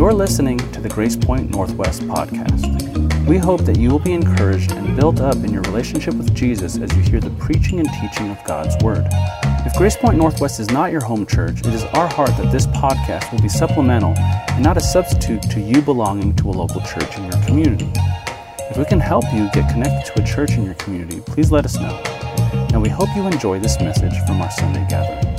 You're listening to the Grace Point Northwest podcast. We hope that you will be encouraged and built up in your relationship with Jesus as you hear the preaching and teaching of God's Word. If Grace Point Northwest is not your home church, it is our heart that this podcast will be supplemental and not a substitute to you belonging to a local church in your community. If we can help you get connected to a church in your community, please let us know. And we hope you enjoy this message from our Sunday gathering.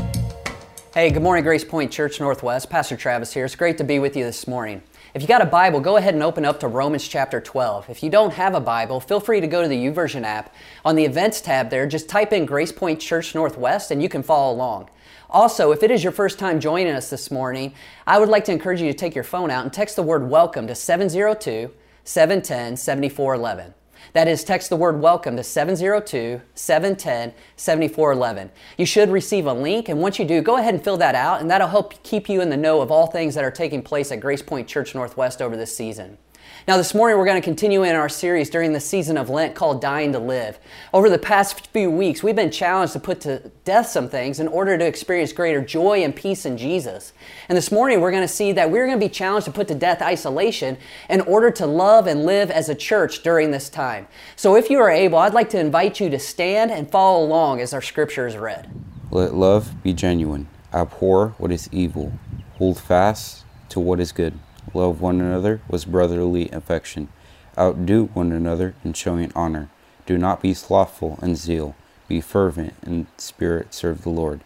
Hey, good morning, Grace Point Church Northwest. Pastor Travis here. It's great to be with you this morning. If you got a Bible, go ahead and open up to Romans chapter 12. If you don't have a Bible, feel free to go to the YouVersion app. On the events tab there, just type in Grace Point Church Northwest and you can follow along. Also, if it is your first time joining us this morning, I would like to encourage you to take your phone out and text the word welcome to 702 710 7411. That is, text the word welcome to 702 710 7411. You should receive a link, and once you do, go ahead and fill that out, and that'll help keep you in the know of all things that are taking place at Grace Point Church Northwest over this season. Now, this morning we're going to continue in our series during the season of Lent called Dying to Live. Over the past few weeks, we've been challenged to put to death some things in order to experience greater joy and peace in Jesus. And this morning we're going to see that we're going to be challenged to put to death isolation in order to love and live as a church during this time. So, if you are able, I'd like to invite you to stand and follow along as our scripture is read. Let love be genuine. Abhor what is evil. Hold fast to what is good. Love one another with brotherly affection. Outdo one another in showing honor. Do not be slothful in zeal. Be fervent in spirit. Serve the Lord.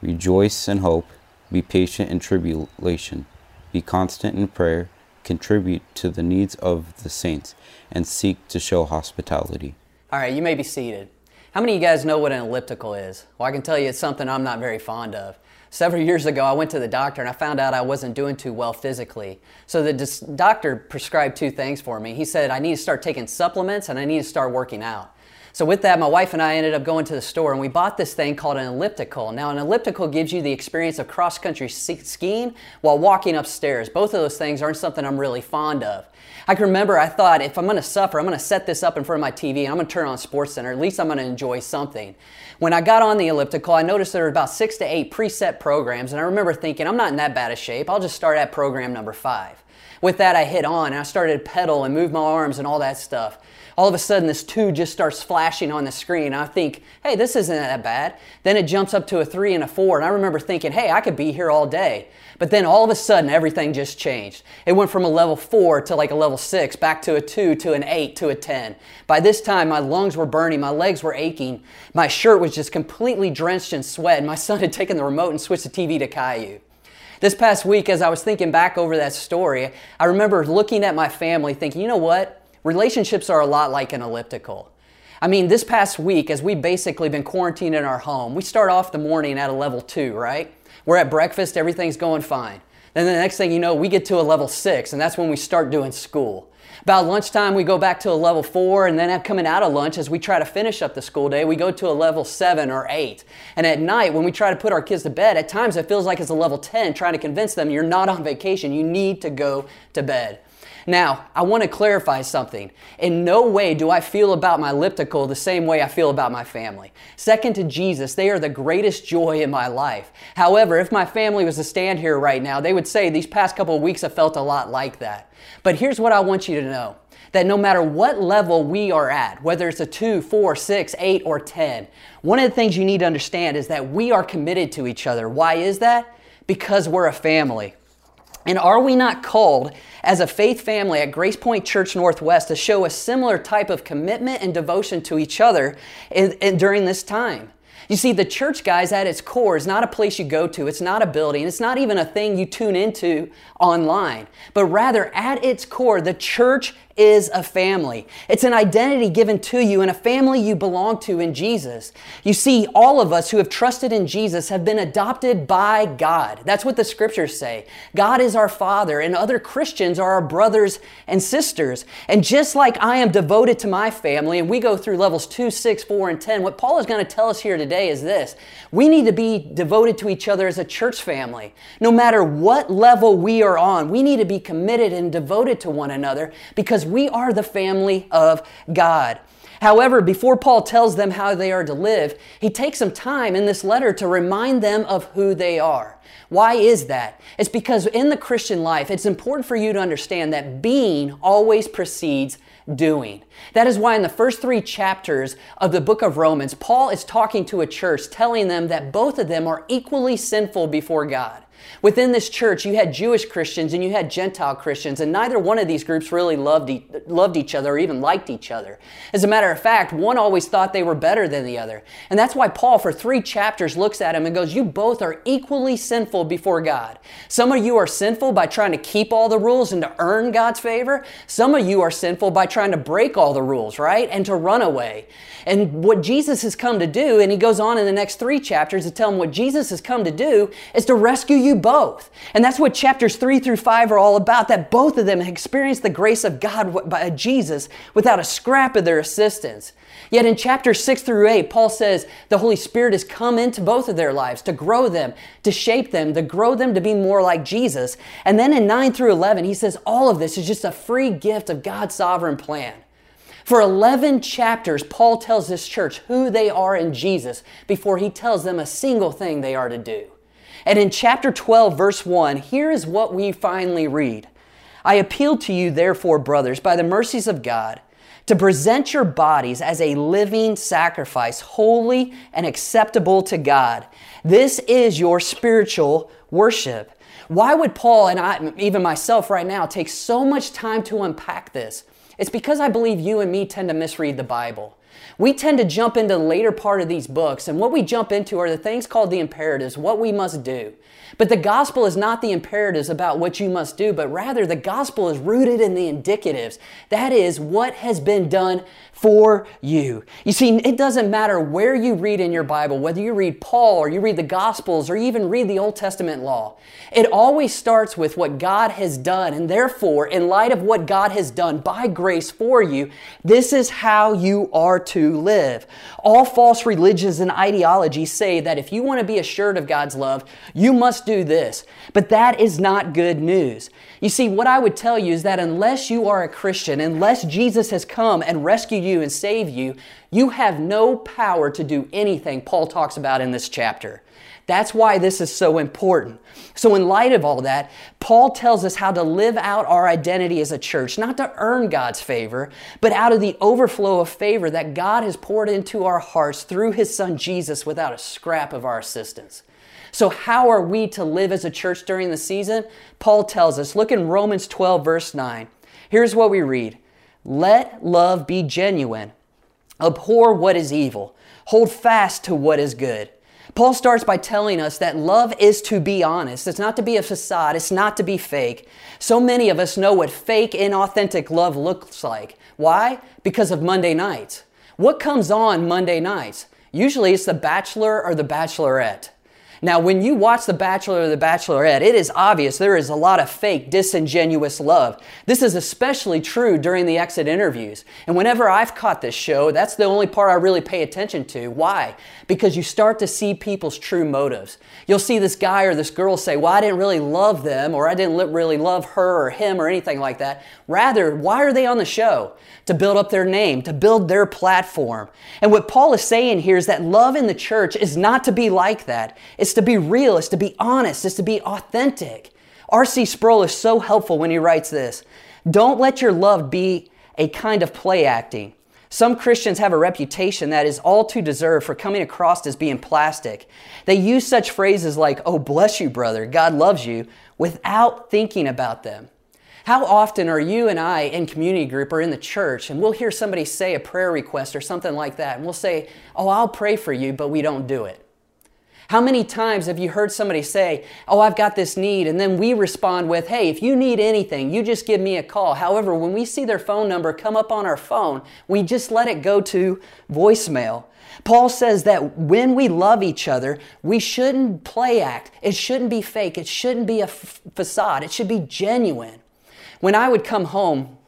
Rejoice in hope. Be patient in tribulation. Be constant in prayer. Contribute to the needs of the saints and seek to show hospitality. All right, you may be seated. How many of you guys know what an elliptical is? Well, I can tell you it's something I'm not very fond of. Several years ago, I went to the doctor and I found out I wasn't doing too well physically. So the doctor prescribed two things for me. He said I need to start taking supplements and I need to start working out. So with that, my wife and I ended up going to the store and we bought this thing called an elliptical. Now, an elliptical gives you the experience of cross-country skiing while walking upstairs. Both of those things aren't something I'm really fond of. I can remember I thought if I'm going to suffer, I'm going to set this up in front of my TV and I'm going to turn on SportsCenter. At least I'm going to enjoy something. When I got on the elliptical, I noticed there were about six to eight preset programs, and I remember thinking, I'm not in that bad of shape. I'll just start at program number five. With that, I hit on and I started to pedal and move my arms and all that stuff all of a sudden this two just starts flashing on the screen. I think, hey, this isn't that bad. Then it jumps up to a three and a four, and I remember thinking, hey, I could be here all day. But then all of a sudden everything just changed. It went from a level four to like a level six, back to a two, to an eight, to a 10. By this time, my lungs were burning, my legs were aching, my shirt was just completely drenched in sweat, and my son had taken the remote and switched the TV to Caillou. This past week, as I was thinking back over that story, I remember looking at my family thinking, you know what? Relationships are a lot like an elliptical. I mean, this past week, as we've basically been quarantined in our home, we start off the morning at a level two, right? We're at breakfast, everything's going fine. Then the next thing you know, we get to a level six, and that's when we start doing school. About lunchtime, we go back to a level four, and then coming out of lunch, as we try to finish up the school day, we go to a level seven or eight. And at night, when we try to put our kids to bed, at times it feels like it's a level 10, trying to convince them you're not on vacation, you need to go to bed. Now, I want to clarify something. In no way do I feel about my elliptical the same way I feel about my family. Second to Jesus, they are the greatest joy in my life. However, if my family was to stand here right now, they would say these past couple of weeks have felt a lot like that. But here's what I want you to know that no matter what level we are at, whether it's a two, four, six, eight, or 10, one of the things you need to understand is that we are committed to each other. Why is that? Because we're a family. And are we not called as a faith family at Grace Point Church Northwest to show a similar type of commitment and devotion to each other in, in, during this time? You see, the church, guys, at its core is not a place you go to. It's not a building. It's not even a thing you tune into online. But rather, at its core, the church is a family. It's an identity given to you and a family you belong to in Jesus. You see, all of us who have trusted in Jesus have been adopted by God. That's what the scriptures say. God is our Father, and other Christians are our brothers and sisters. And just like I am devoted to my family, and we go through levels 2, 6, 4, and 10, what Paul is going to tell us here today is this we need to be devoted to each other as a church family. No matter what level we are on, we need to be committed and devoted to one another because we are the family of God. However, before Paul tells them how they are to live, he takes some time in this letter to remind them of who they are. Why is that? It's because in the Christian life, it's important for you to understand that being always precedes doing. That is why in the first three chapters of the book of Romans, Paul is talking to a church telling them that both of them are equally sinful before God. Within this church, you had Jewish Christians and you had Gentile Christians, and neither one of these groups really loved, e- loved each other or even liked each other. As a matter of fact, one always thought they were better than the other. And that's why Paul, for three chapters, looks at him and goes, You both are equally sinful before God. Some of you are sinful by trying to keep all the rules and to earn God's favor. Some of you are sinful by trying to break all the rules, right? And to run away. And what Jesus has come to do, and he goes on in the next three chapters to tell them what Jesus has come to do, is to rescue you both. And that's what chapters three through five are all about, that both of them experienced the grace of God by uh, Jesus without a scrap of their assistance. Yet in chapters 6 through 8, Paul says the Holy Spirit has come into both of their lives to grow them, to shape them, to grow them to be more like Jesus. And then in 9 through 11, he says all of this is just a free gift of God's sovereign plan. For 11 chapters, Paul tells this church who they are in Jesus before he tells them a single thing they are to do. And in chapter 12, verse 1, here is what we finally read I appeal to you, therefore, brothers, by the mercies of God, to present your bodies as a living sacrifice, holy and acceptable to God. This is your spiritual worship. Why would Paul and I, even myself right now, take so much time to unpack this? It's because I believe you and me tend to misread the Bible. We tend to jump into the later part of these books, and what we jump into are the things called the imperatives, what we must do. But the gospel is not the imperatives about what you must do, but rather the gospel is rooted in the indicatives. That is what has been done for you. You see, it doesn't matter where you read in your Bible, whether you read Paul or you read the Gospels or even read the Old Testament law. It always starts with what God has done. And therefore, in light of what God has done by grace for you, this is how you are to live. All false religions and ideologies say that if you want to be assured of God's love, you must do this. But that is not good news. You see, what I would tell you is that unless you are a Christian, unless Jesus has come and rescued you and save you, you have no power to do anything Paul talks about in this chapter. That's why this is so important. So, in light of all that, Paul tells us how to live out our identity as a church, not to earn God's favor, but out of the overflow of favor that God has poured into our hearts through his son Jesus without a scrap of our assistance. So, how are we to live as a church during the season? Paul tells us. Look in Romans 12, verse 9. Here's what we read Let love be genuine, abhor what is evil, hold fast to what is good. Paul starts by telling us that love is to be honest. It's not to be a facade. It's not to be fake. So many of us know what fake, inauthentic love looks like. Why? Because of Monday nights. What comes on Monday nights? Usually it's The Bachelor or The Bachelorette. Now, when you watch The Bachelor or The Bachelorette, it is obvious there is a lot of fake, disingenuous love. This is especially true during the exit interviews. And whenever I've caught this show, that's the only part I really pay attention to. Why? Because you start to see people's true motives. You'll see this guy or this girl say, Well, I didn't really love them, or I didn't really love her or him or anything like that. Rather, why are they on the show? To build up their name, to build their platform. And what Paul is saying here is that love in the church is not to be like that. It's to be real, it's to be honest, it's to be authentic. R.C. Sproul is so helpful when he writes this Don't let your love be a kind of play acting. Some Christians have a reputation that is all too deserved for coming across as being plastic. They use such phrases like, oh, bless you, brother, God loves you, without thinking about them. How often are you and I in community group or in the church and we'll hear somebody say a prayer request or something like that and we'll say, oh, I'll pray for you, but we don't do it. How many times have you heard somebody say, Oh, I've got this need, and then we respond with, Hey, if you need anything, you just give me a call. However, when we see their phone number come up on our phone, we just let it go to voicemail. Paul says that when we love each other, we shouldn't play act. It shouldn't be fake. It shouldn't be a f- facade. It should be genuine. When I would come home,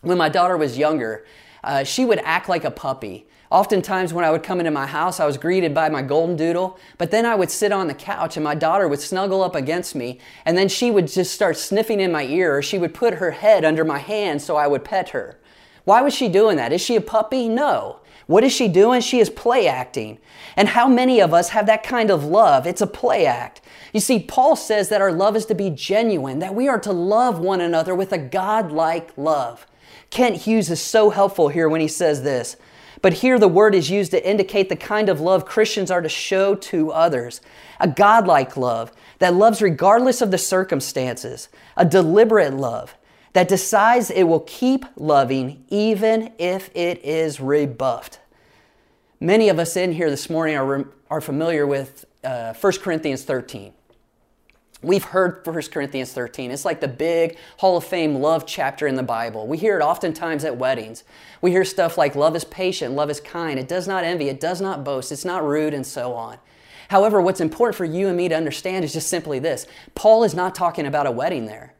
when my daughter was younger, uh, she would act like a puppy. Oftentimes, when I would come into my house, I was greeted by my golden doodle, but then I would sit on the couch and my daughter would snuggle up against me, and then she would just start sniffing in my ear, or she would put her head under my hand so I would pet her. Why was she doing that? Is she a puppy? No. What is she doing? She is play acting. And how many of us have that kind of love? It's a play act. You see, Paul says that our love is to be genuine, that we are to love one another with a God-like love. Kent Hughes is so helpful here when he says this. But here the word is used to indicate the kind of love Christians are to show to others. A godlike love that loves regardless of the circumstances, a deliberate love that decides it will keep loving even if it is rebuffed. Many of us in here this morning are, are familiar with uh, 1 Corinthians 13. We've heard 1 Corinthians 13. It's like the big Hall of Fame love chapter in the Bible. We hear it oftentimes at weddings. We hear stuff like love is patient, love is kind, it does not envy, it does not boast, it's not rude, and so on. However, what's important for you and me to understand is just simply this Paul is not talking about a wedding there.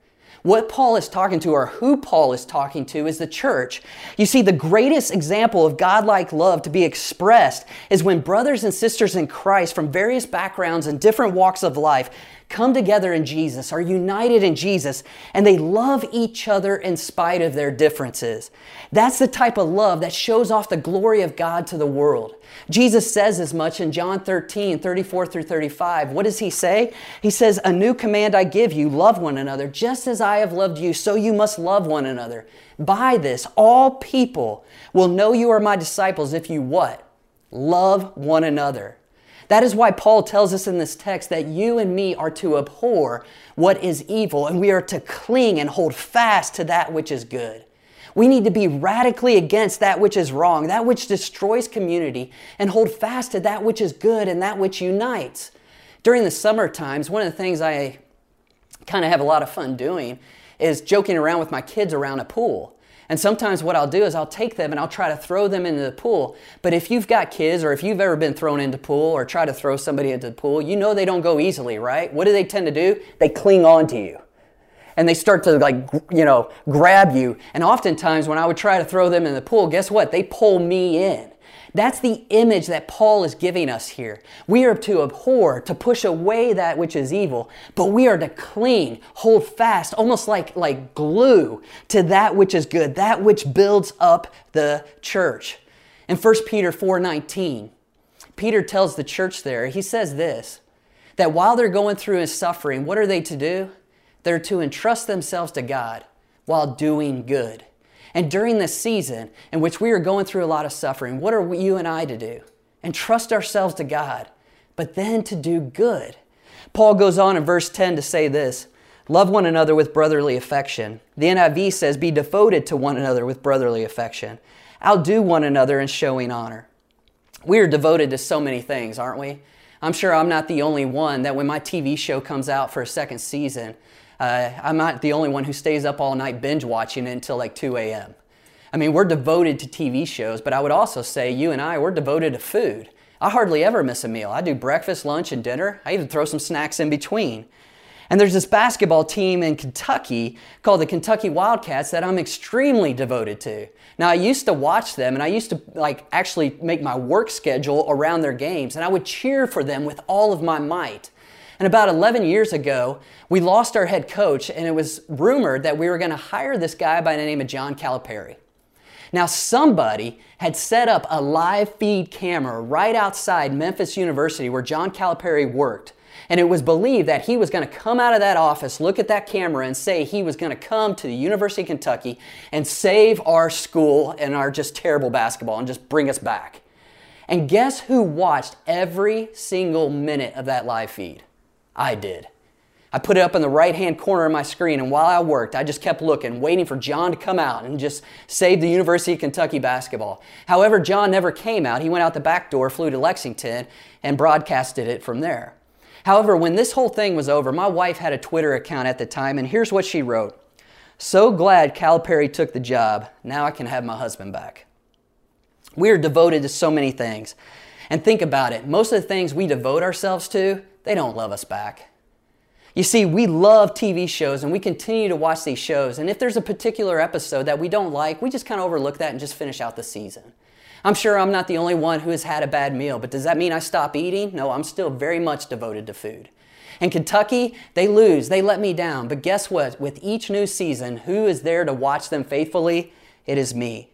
What Paul is talking to, or who Paul is talking to, is the church. You see, the greatest example of godlike love to be expressed is when brothers and sisters in Christ from various backgrounds and different walks of life come together in Jesus, are united in Jesus, and they love each other in spite of their differences. That's the type of love that shows off the glory of God to the world. Jesus says as much in John 13, 34 through 35. What does he say? He says, A new command I give you, love one another. Just as I have loved you, so you must love one another. By this, all people will know you are my disciples if you what? Love one another. That is why Paul tells us in this text that you and me are to abhor what is evil and we are to cling and hold fast to that which is good. We need to be radically against that which is wrong, that which destroys community, and hold fast to that which is good and that which unites. During the summer times, one of the things I kind of have a lot of fun doing is joking around with my kids around a pool. And sometimes what I'll do is I'll take them and I'll try to throw them into the pool. But if you've got kids or if you've ever been thrown into pool or try to throw somebody into the pool, you know they don't go easily, right? What do they tend to do? They cling on to you and they start to like you know grab you and oftentimes when i would try to throw them in the pool guess what they pull me in that's the image that paul is giving us here. We are to abhor to push away that which is evil but we are to cling hold fast almost like like glue to that which is good that which builds up the church. In 1 peter 4.19 peter tells the church there he says this that while they're going through his suffering what are they to do? They're to entrust themselves to God while doing good. And during this season in which we are going through a lot of suffering, what are you and I to do? Entrust ourselves to God, but then to do good. Paul goes on in verse 10 to say this Love one another with brotherly affection. The NIV says, Be devoted to one another with brotherly affection. Outdo one another in showing honor. We are devoted to so many things, aren't we? I'm sure I'm not the only one that when my TV show comes out for a second season, uh, I'm not the only one who stays up all night binge watching it until like 2 a.m. I mean, we're devoted to TV shows, but I would also say you and I, we're devoted to food. I hardly ever miss a meal. I do breakfast, lunch, and dinner. I even throw some snacks in between. And there's this basketball team in Kentucky called the Kentucky Wildcats that I'm extremely devoted to. Now I used to watch them and I used to like actually make my work schedule around their games and I would cheer for them with all of my might. And about 11 years ago, we lost our head coach, and it was rumored that we were going to hire this guy by the name of John Calipari. Now, somebody had set up a live feed camera right outside Memphis University where John Calipari worked. And it was believed that he was going to come out of that office, look at that camera, and say he was going to come to the University of Kentucky and save our school and our just terrible basketball and just bring us back. And guess who watched every single minute of that live feed? I did. I put it up in the right hand corner of my screen, and while I worked, I just kept looking, waiting for John to come out and just save the University of Kentucky basketball. However, John never came out. He went out the back door, flew to Lexington, and broadcasted it from there. However, when this whole thing was over, my wife had a Twitter account at the time, and here's what she wrote So glad Calipari took the job. Now I can have my husband back. We are devoted to so many things. And think about it most of the things we devote ourselves to, they don't love us back. You see, we love TV shows and we continue to watch these shows. And if there's a particular episode that we don't like, we just kind of overlook that and just finish out the season. I'm sure I'm not the only one who has had a bad meal, but does that mean I stop eating? No, I'm still very much devoted to food. In Kentucky, they lose, they let me down. But guess what? With each new season, who is there to watch them faithfully? It is me.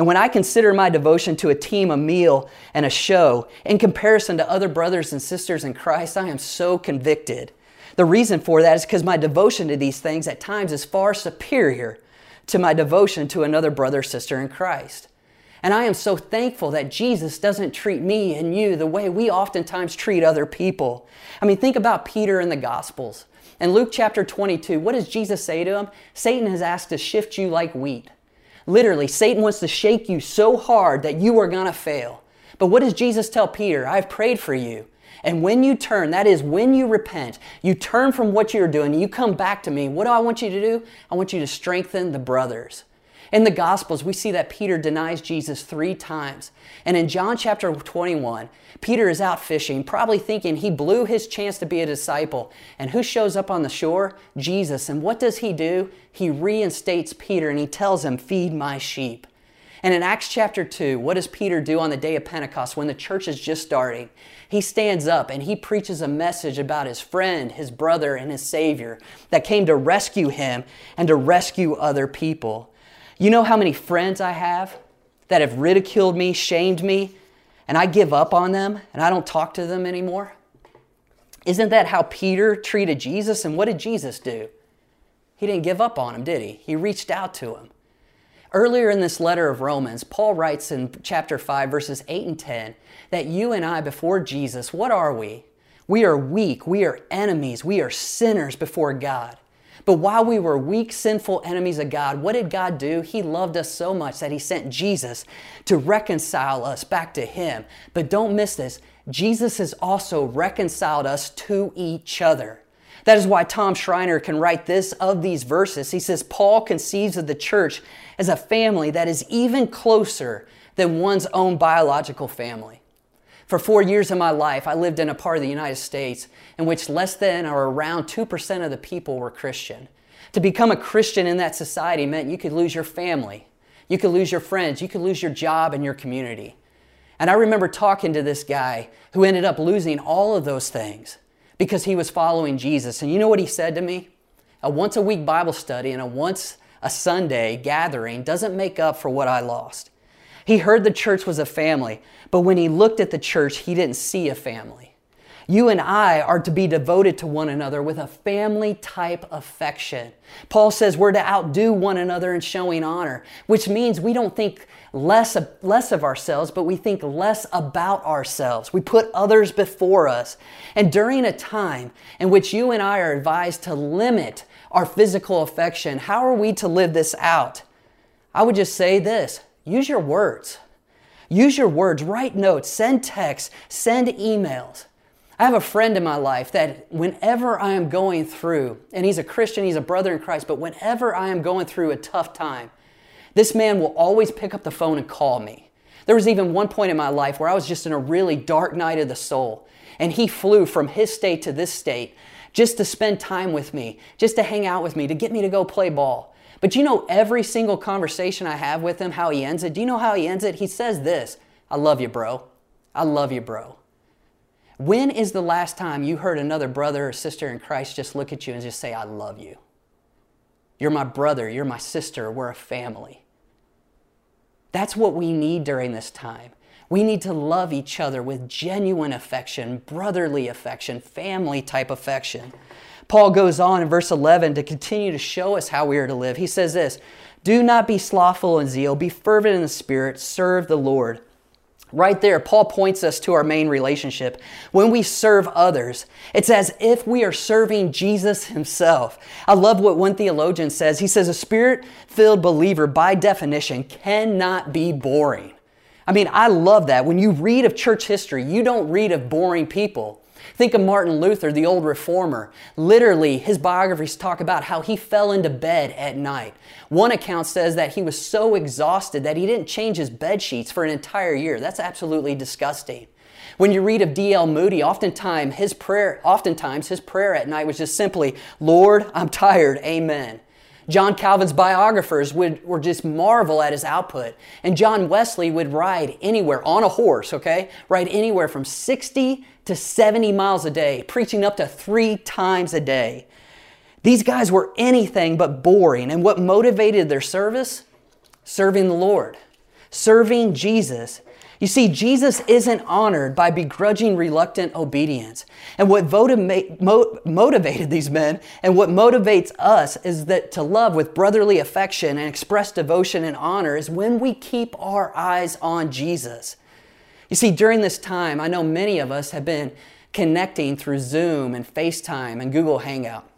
And when I consider my devotion to a team, a meal, and a show in comparison to other brothers and sisters in Christ, I am so convicted. The reason for that is because my devotion to these things at times is far superior to my devotion to another brother sister in Christ. And I am so thankful that Jesus doesn't treat me and you the way we oftentimes treat other people. I mean, think about Peter in the Gospels. In Luke chapter 22, what does Jesus say to him? Satan has asked to shift you like wheat. Literally, Satan wants to shake you so hard that you are going to fail. But what does Jesus tell Peter? I've prayed for you. And when you turn, that is when you repent, you turn from what you're doing, you come back to me. What do I want you to do? I want you to strengthen the brothers. In the Gospels, we see that Peter denies Jesus three times. And in John chapter 21, Peter is out fishing, probably thinking he blew his chance to be a disciple. And who shows up on the shore? Jesus. And what does he do? He reinstates Peter and he tells him, Feed my sheep. And in Acts chapter 2, what does Peter do on the day of Pentecost when the church is just starting? He stands up and he preaches a message about his friend, his brother, and his Savior that came to rescue him and to rescue other people. You know how many friends I have that have ridiculed me, shamed me, and I give up on them and I don't talk to them anymore? Isn't that how Peter treated Jesus? And what did Jesus do? He didn't give up on him, did he? He reached out to him. Earlier in this letter of Romans, Paul writes in chapter 5, verses 8 and 10, that you and I before Jesus, what are we? We are weak, we are enemies, we are sinners before God. But while we were weak, sinful enemies of God, what did God do? He loved us so much that He sent Jesus to reconcile us back to Him. But don't miss this Jesus has also reconciled us to each other. That is why Tom Schreiner can write this of these verses. He says, Paul conceives of the church as a family that is even closer than one's own biological family. For four years of my life, I lived in a part of the United States in which less than or around 2% of the people were Christian. To become a Christian in that society meant you could lose your family, you could lose your friends, you could lose your job and your community. And I remember talking to this guy who ended up losing all of those things because he was following Jesus. And you know what he said to me? A once a week Bible study and a once a Sunday gathering doesn't make up for what I lost. He heard the church was a family, but when he looked at the church, he didn't see a family. You and I are to be devoted to one another with a family type affection. Paul says we're to outdo one another in showing honor, which means we don't think less of, less of ourselves, but we think less about ourselves. We put others before us. And during a time in which you and I are advised to limit our physical affection, how are we to live this out? I would just say this use your words. Use your words, write notes, send texts, send emails. I have a friend in my life that whenever I am going through, and he's a Christian, he's a brother in Christ, but whenever I am going through a tough time, this man will always pick up the phone and call me. There was even one point in my life where I was just in a really dark night of the soul, and he flew from his state to this state just to spend time with me, just to hang out with me, to get me to go play ball. But you know, every single conversation I have with him, how he ends it? Do you know how he ends it? He says this I love you, bro. I love you, bro. When is the last time you heard another brother or sister in Christ just look at you and just say, I love you? You're my brother, you're my sister, we're a family. That's what we need during this time. We need to love each other with genuine affection, brotherly affection, family type affection. Paul goes on in verse 11 to continue to show us how we are to live. He says this Do not be slothful in zeal, be fervent in the Spirit, serve the Lord. Right there, Paul points us to our main relationship. When we serve others, it's as if we are serving Jesus himself. I love what one theologian says. He says, A spirit filled believer, by definition, cannot be boring. I mean, I love that. When you read of church history, you don't read of boring people. Think of Martin Luther, the old reformer. Literally, his biographies talk about how he fell into bed at night. One account says that he was so exhausted that he didn't change his bed sheets for an entire year. That's absolutely disgusting. When you read of D.L. Moody, oftentimes his prayer, oftentimes his prayer at night was just simply, Lord, I'm tired, amen. John Calvin's biographers would, would just marvel at his output. And John Wesley would ride anywhere on a horse, okay? Ride anywhere from 60 to 70 miles a day, preaching up to three times a day. These guys were anything but boring. And what motivated their service? Serving the Lord. Serving Jesus. You see, Jesus isn't honored by begrudging, reluctant obedience. And what motivated these men and what motivates us is that to love with brotherly affection and express devotion and honor is when we keep our eyes on Jesus. You see, during this time, I know many of us have been connecting through Zoom and FaceTime and Google Hangout.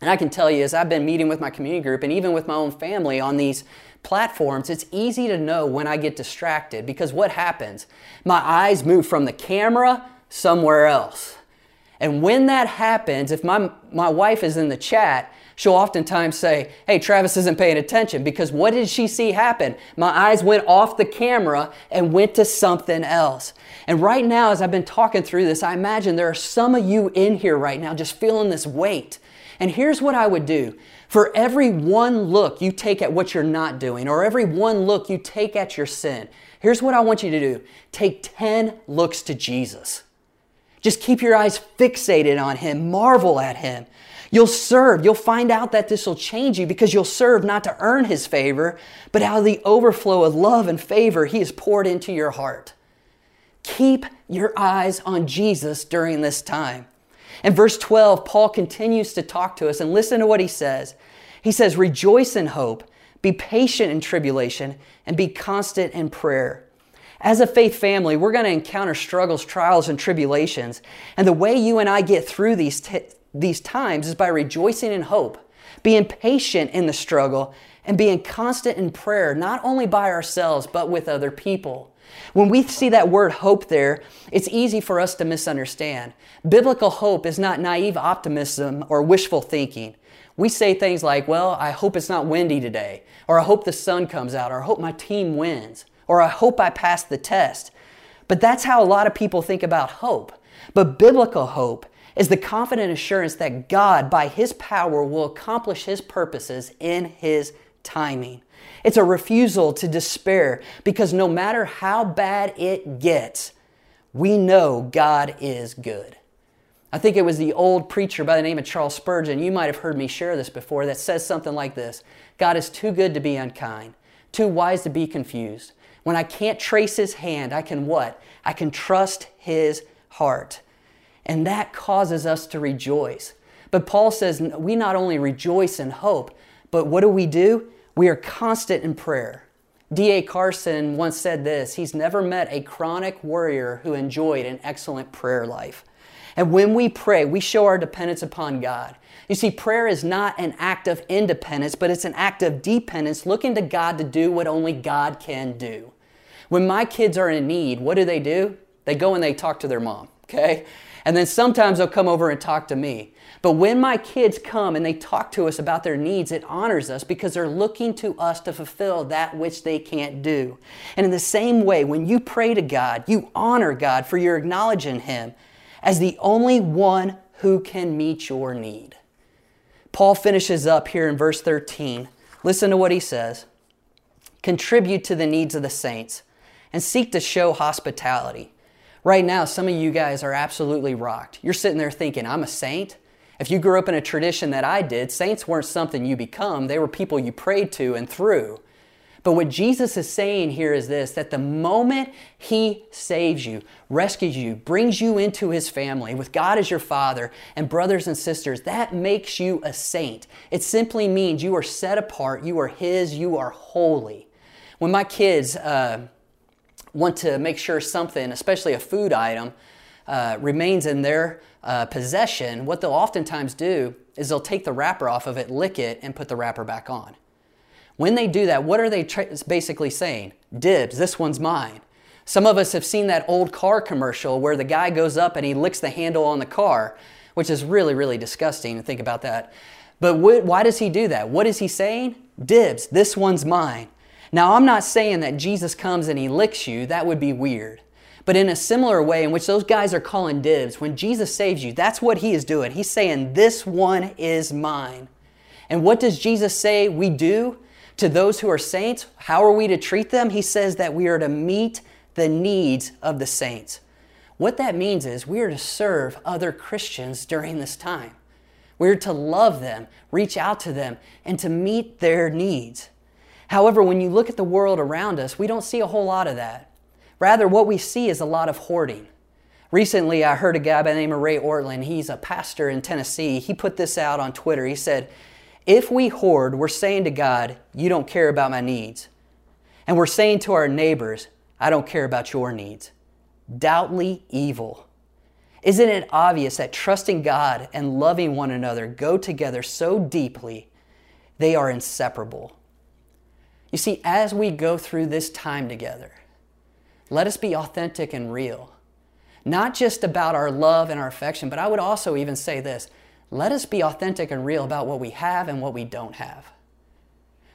And I can tell you, as I've been meeting with my community group and even with my own family on these platforms, it's easy to know when I get distracted because what happens? My eyes move from the camera somewhere else. And when that happens, if my, my wife is in the chat, she'll oftentimes say, Hey, Travis isn't paying attention because what did she see happen? My eyes went off the camera and went to something else. And right now, as I've been talking through this, I imagine there are some of you in here right now just feeling this weight. And here's what I would do for every one look you take at what you're not doing, or every one look you take at your sin, here's what I want you to do take 10 looks to Jesus. Just keep your eyes fixated on Him, marvel at Him. You'll serve. You'll find out that this will change you because you'll serve not to earn His favor, but out of the overflow of love and favor He has poured into your heart. Keep your eyes on Jesus during this time. In verse 12, Paul continues to talk to us, and listen to what he says. He says, Rejoice in hope, be patient in tribulation, and be constant in prayer. As a faith family, we're going to encounter struggles, trials, and tribulations. And the way you and I get through these, t- these times is by rejoicing in hope, being patient in the struggle, and being constant in prayer, not only by ourselves, but with other people. When we see that word hope there, it's easy for us to misunderstand. Biblical hope is not naive optimism or wishful thinking. We say things like, well, I hope it's not windy today, or I hope the sun comes out, or I hope my team wins, or I hope I pass the test. But that's how a lot of people think about hope. But biblical hope is the confident assurance that God, by His power, will accomplish His purposes in His timing. It's a refusal to despair because no matter how bad it gets, we know God is good. I think it was the old preacher by the name of Charles Spurgeon, you might have heard me share this before, that says something like this God is too good to be unkind, too wise to be confused. When I can't trace his hand, I can what? I can trust his heart. And that causes us to rejoice. But Paul says we not only rejoice in hope, but what do we do? We are constant in prayer. D.A. Carson once said this He's never met a chronic warrior who enjoyed an excellent prayer life. And when we pray, we show our dependence upon God. You see, prayer is not an act of independence, but it's an act of dependence, looking to God to do what only God can do. When my kids are in need, what do they do? They go and they talk to their mom, okay? And then sometimes they'll come over and talk to me. But when my kids come and they talk to us about their needs, it honors us because they're looking to us to fulfill that which they can't do. And in the same way, when you pray to God, you honor God for your acknowledging Him as the only one who can meet your need. Paul finishes up here in verse 13. Listen to what he says Contribute to the needs of the saints and seek to show hospitality. Right now, some of you guys are absolutely rocked. You're sitting there thinking, I'm a saint? If you grew up in a tradition that I did, saints weren't something you become, they were people you prayed to and through. But what Jesus is saying here is this that the moment He saves you, rescues you, brings you into His family with God as your Father and brothers and sisters, that makes you a saint. It simply means you are set apart, you are His, you are holy. When my kids uh, want to make sure something, especially a food item, uh, remains in their uh, possession, what they'll oftentimes do is they'll take the wrapper off of it, lick it, and put the wrapper back on. When they do that, what are they tra- basically saying? Dibs, this one's mine. Some of us have seen that old car commercial where the guy goes up and he licks the handle on the car, which is really, really disgusting to think about that. But wh- why does he do that? What is he saying? Dibs, this one's mine. Now, I'm not saying that Jesus comes and he licks you, that would be weird. But in a similar way, in which those guys are calling dibs, when Jesus saves you, that's what he is doing. He's saying, This one is mine. And what does Jesus say we do to those who are saints? How are we to treat them? He says that we are to meet the needs of the saints. What that means is we are to serve other Christians during this time. We're to love them, reach out to them, and to meet their needs. However, when you look at the world around us, we don't see a whole lot of that. Rather, what we see is a lot of hoarding. Recently, I heard a guy by the name of Ray Ortlund. He's a pastor in Tennessee. He put this out on Twitter. He said, If we hoard, we're saying to God, You don't care about my needs. And we're saying to our neighbors, I don't care about your needs. Doubtly evil. Isn't it obvious that trusting God and loving one another go together so deeply, they are inseparable? You see, as we go through this time together, let us be authentic and real. Not just about our love and our affection, but I would also even say this let us be authentic and real about what we have and what we don't have.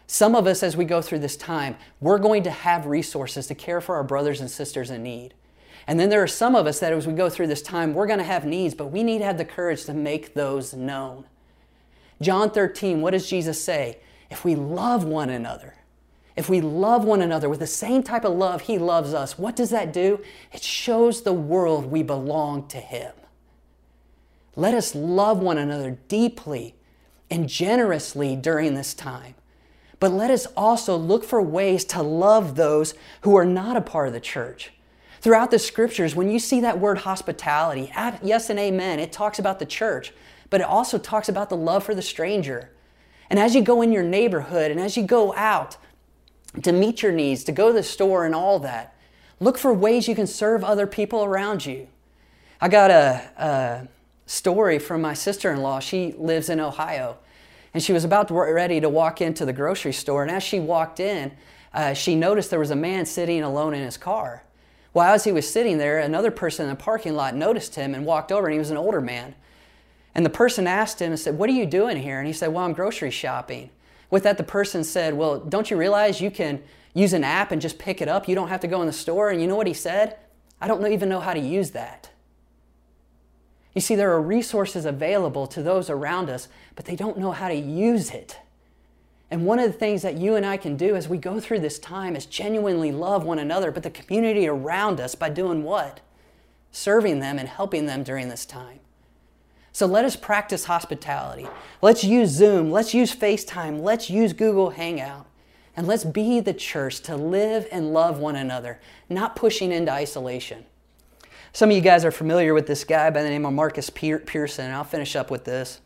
Some of us, as we go through this time, we're going to have resources to care for our brothers and sisters in need. And then there are some of us that as we go through this time, we're going to have needs, but we need to have the courage to make those known. John 13, what does Jesus say? If we love one another, if we love one another with the same type of love He loves us, what does that do? It shows the world we belong to Him. Let us love one another deeply and generously during this time. But let us also look for ways to love those who are not a part of the church. Throughout the scriptures, when you see that word hospitality, yes and amen, it talks about the church, but it also talks about the love for the stranger. And as you go in your neighborhood and as you go out to meet your needs, to go to the store and all that, look for ways you can serve other people around you. I got a, a story from my sister in law. She lives in Ohio. And she was about to, ready to walk into the grocery store. And as she walked in, uh, she noticed there was a man sitting alone in his car. Well, as he was sitting there, another person in the parking lot noticed him and walked over, and he was an older man. And the person asked him and said, What are you doing here? And he said, Well, I'm grocery shopping. With that, the person said, Well, don't you realize you can use an app and just pick it up? You don't have to go in the store. And you know what he said? I don't even know how to use that. You see, there are resources available to those around us, but they don't know how to use it. And one of the things that you and I can do as we go through this time is genuinely love one another, but the community around us by doing what? Serving them and helping them during this time. So let us practice hospitality. Let's use Zoom. Let's use FaceTime. Let's use Google Hangout. And let's be the church to live and love one another, not pushing into isolation. Some of you guys are familiar with this guy by the name of Markus Persson, and I'll finish up with this.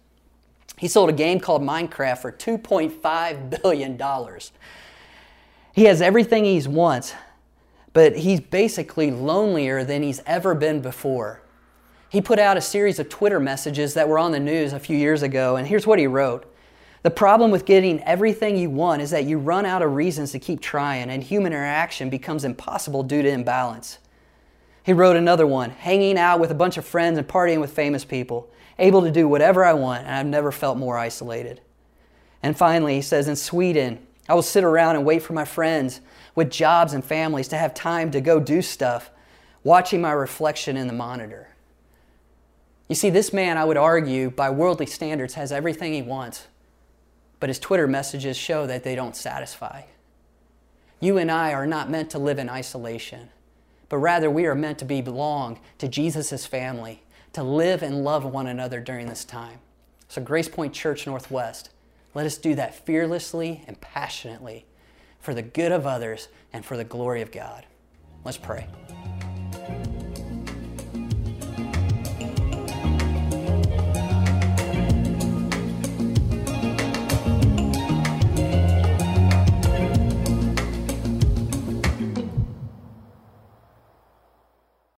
He sold a game called Minecraft for $2.5 billion. He has everything he wants, but he's basically lonelier than he's ever been before. He put out a series of Twitter messages that were on the news a few years ago, and here's what he wrote. The problem with getting everything you want is that you run out of reasons to keep trying, and human interaction becomes impossible due to imbalance. He wrote another one, hanging out with a bunch of friends and partying with famous people able to do whatever I want, and I've never felt more isolated. And finally, he says, in Sweden, I will sit around and wait for my friends with jobs and families to have time to go do stuff, watching my reflection in the monitor. You see, this man, I would argue, by worldly standards, has everything he wants, but his Twitter messages show that they don't satisfy. You and I are not meant to live in isolation, but rather we are meant to be belong to Jesus' family to live and love one another during this time. So, Grace Point Church Northwest, let us do that fearlessly and passionately for the good of others and for the glory of God. Let's pray.